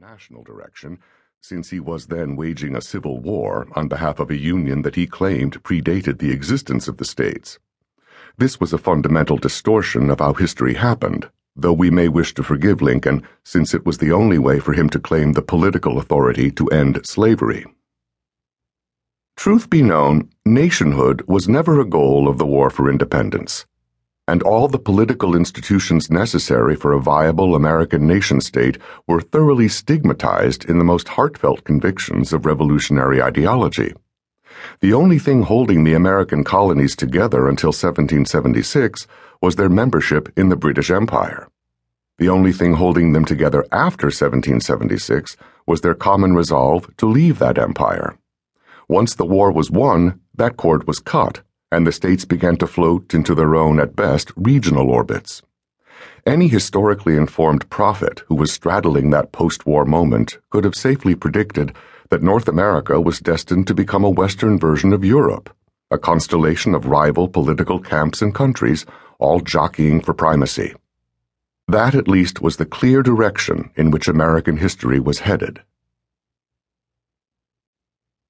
national direction, since he was then waging a civil war on behalf of a union that he claimed predated the existence of the states. This was a fundamental distortion of how history happened, though we may wish to forgive Lincoln since it was the only way for him to claim the political authority to end slavery. Truth be known, nationhood was never a goal of the War for Independence and all the political institutions necessary for a viable American nation state were thoroughly stigmatized in the most heartfelt convictions of revolutionary ideology. The only thing holding the American colonies together until 1776 was their membership in the British Empire. The only thing holding them together after 1776 was their common resolve to leave that empire. Once the war was won, that cord was cut and the states began to float into their own, at best, regional orbits. Any historically informed prophet who was straddling that post war moment could have safely predicted that North America was destined to become a Western version of Europe, a constellation of rival political camps and countries, all jockeying for primacy. That, at least, was the clear direction in which American history was headed.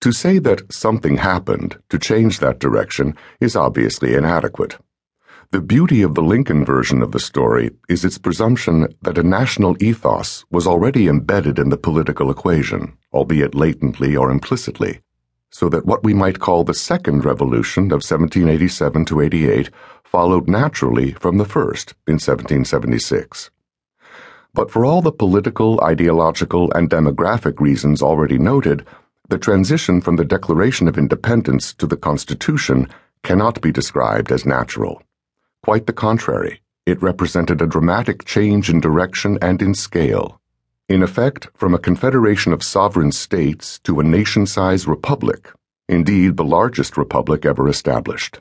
To say that something happened to change that direction is obviously inadequate. The beauty of the Lincoln version of the story is its presumption that a national ethos was already embedded in the political equation, albeit latently or implicitly, so that what we might call the second revolution of 1787 to 88 followed naturally from the first in 1776. But for all the political, ideological, and demographic reasons already noted, the transition from the Declaration of Independence to the Constitution cannot be described as natural. Quite the contrary, it represented a dramatic change in direction and in scale. In effect, from a confederation of sovereign states to a nation sized republic, indeed the largest republic ever established.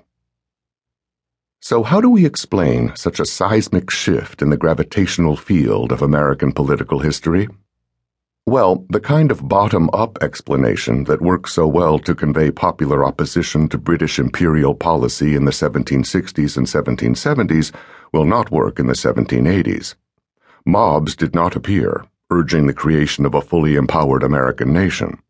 So, how do we explain such a seismic shift in the gravitational field of American political history? Well, the kind of bottom up explanation that worked so well to convey popular opposition to British imperial policy in the 1760s and 1770s will not work in the 1780s. Mobs did not appear, urging the creation of a fully empowered American nation.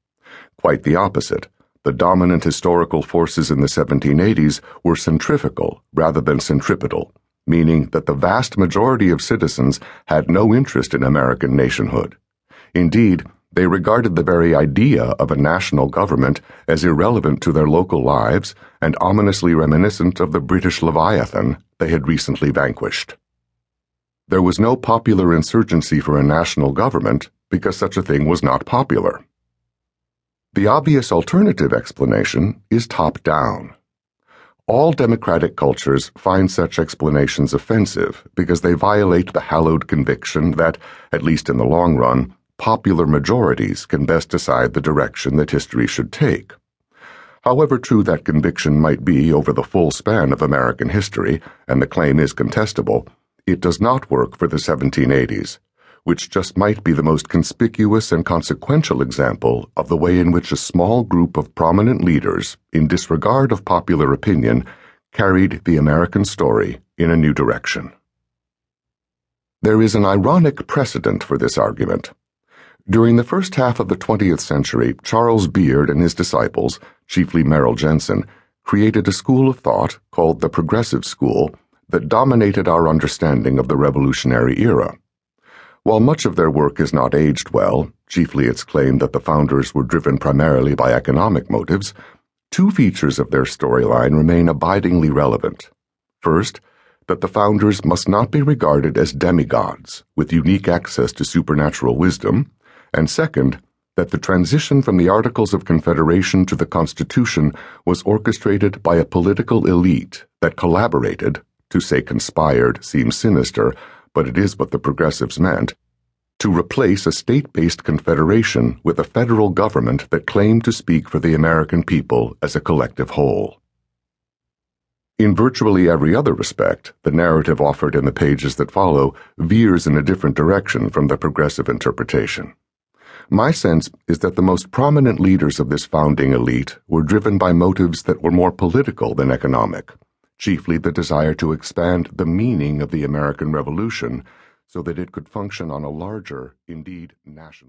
Quite the opposite. The dominant historical forces in the 1780s were centrifugal rather than centripetal, meaning that the vast majority of citizens had no interest in American nationhood. Indeed, they regarded the very idea of a national government as irrelevant to their local lives and ominously reminiscent of the British Leviathan they had recently vanquished. There was no popular insurgency for a national government because such a thing was not popular. The obvious alternative explanation is top down. All democratic cultures find such explanations offensive because they violate the hallowed conviction that, at least in the long run, popular majorities can best decide the direction that history should take. However true that conviction might be over the full span of American history, and the claim is contestable, it does not work for the 1780s, which just might be the most conspicuous and consequential example of the way in which a small group of prominent leaders, in disregard of popular opinion, carried the American story in a new direction. There is an ironic precedent for this argument. During the first half of the 20th century, Charles Beard and his disciples, chiefly Merrill Jensen, created a school of thought called the Progressive School that dominated our understanding of the Revolutionary era. While much of their work is not aged well, chiefly its claim that the founders were driven primarily by economic motives, two features of their storyline remain abidingly relevant. First, that the founders must not be regarded as demigods with unique access to supernatural wisdom and second, that the transition from the Articles of Confederation to the Constitution was orchestrated by a political elite that collaborated, to say conspired seems sinister, but it is what the progressives meant, to replace a state based confederation with a federal government that claimed to speak for the American people as a collective whole. In virtually every other respect, the narrative offered in the pages that follow veers in a different direction from the progressive interpretation. My sense is that the most prominent leaders of this founding elite were driven by motives that were more political than economic, chiefly the desire to expand the meaning of the American Revolution so that it could function on a larger, indeed national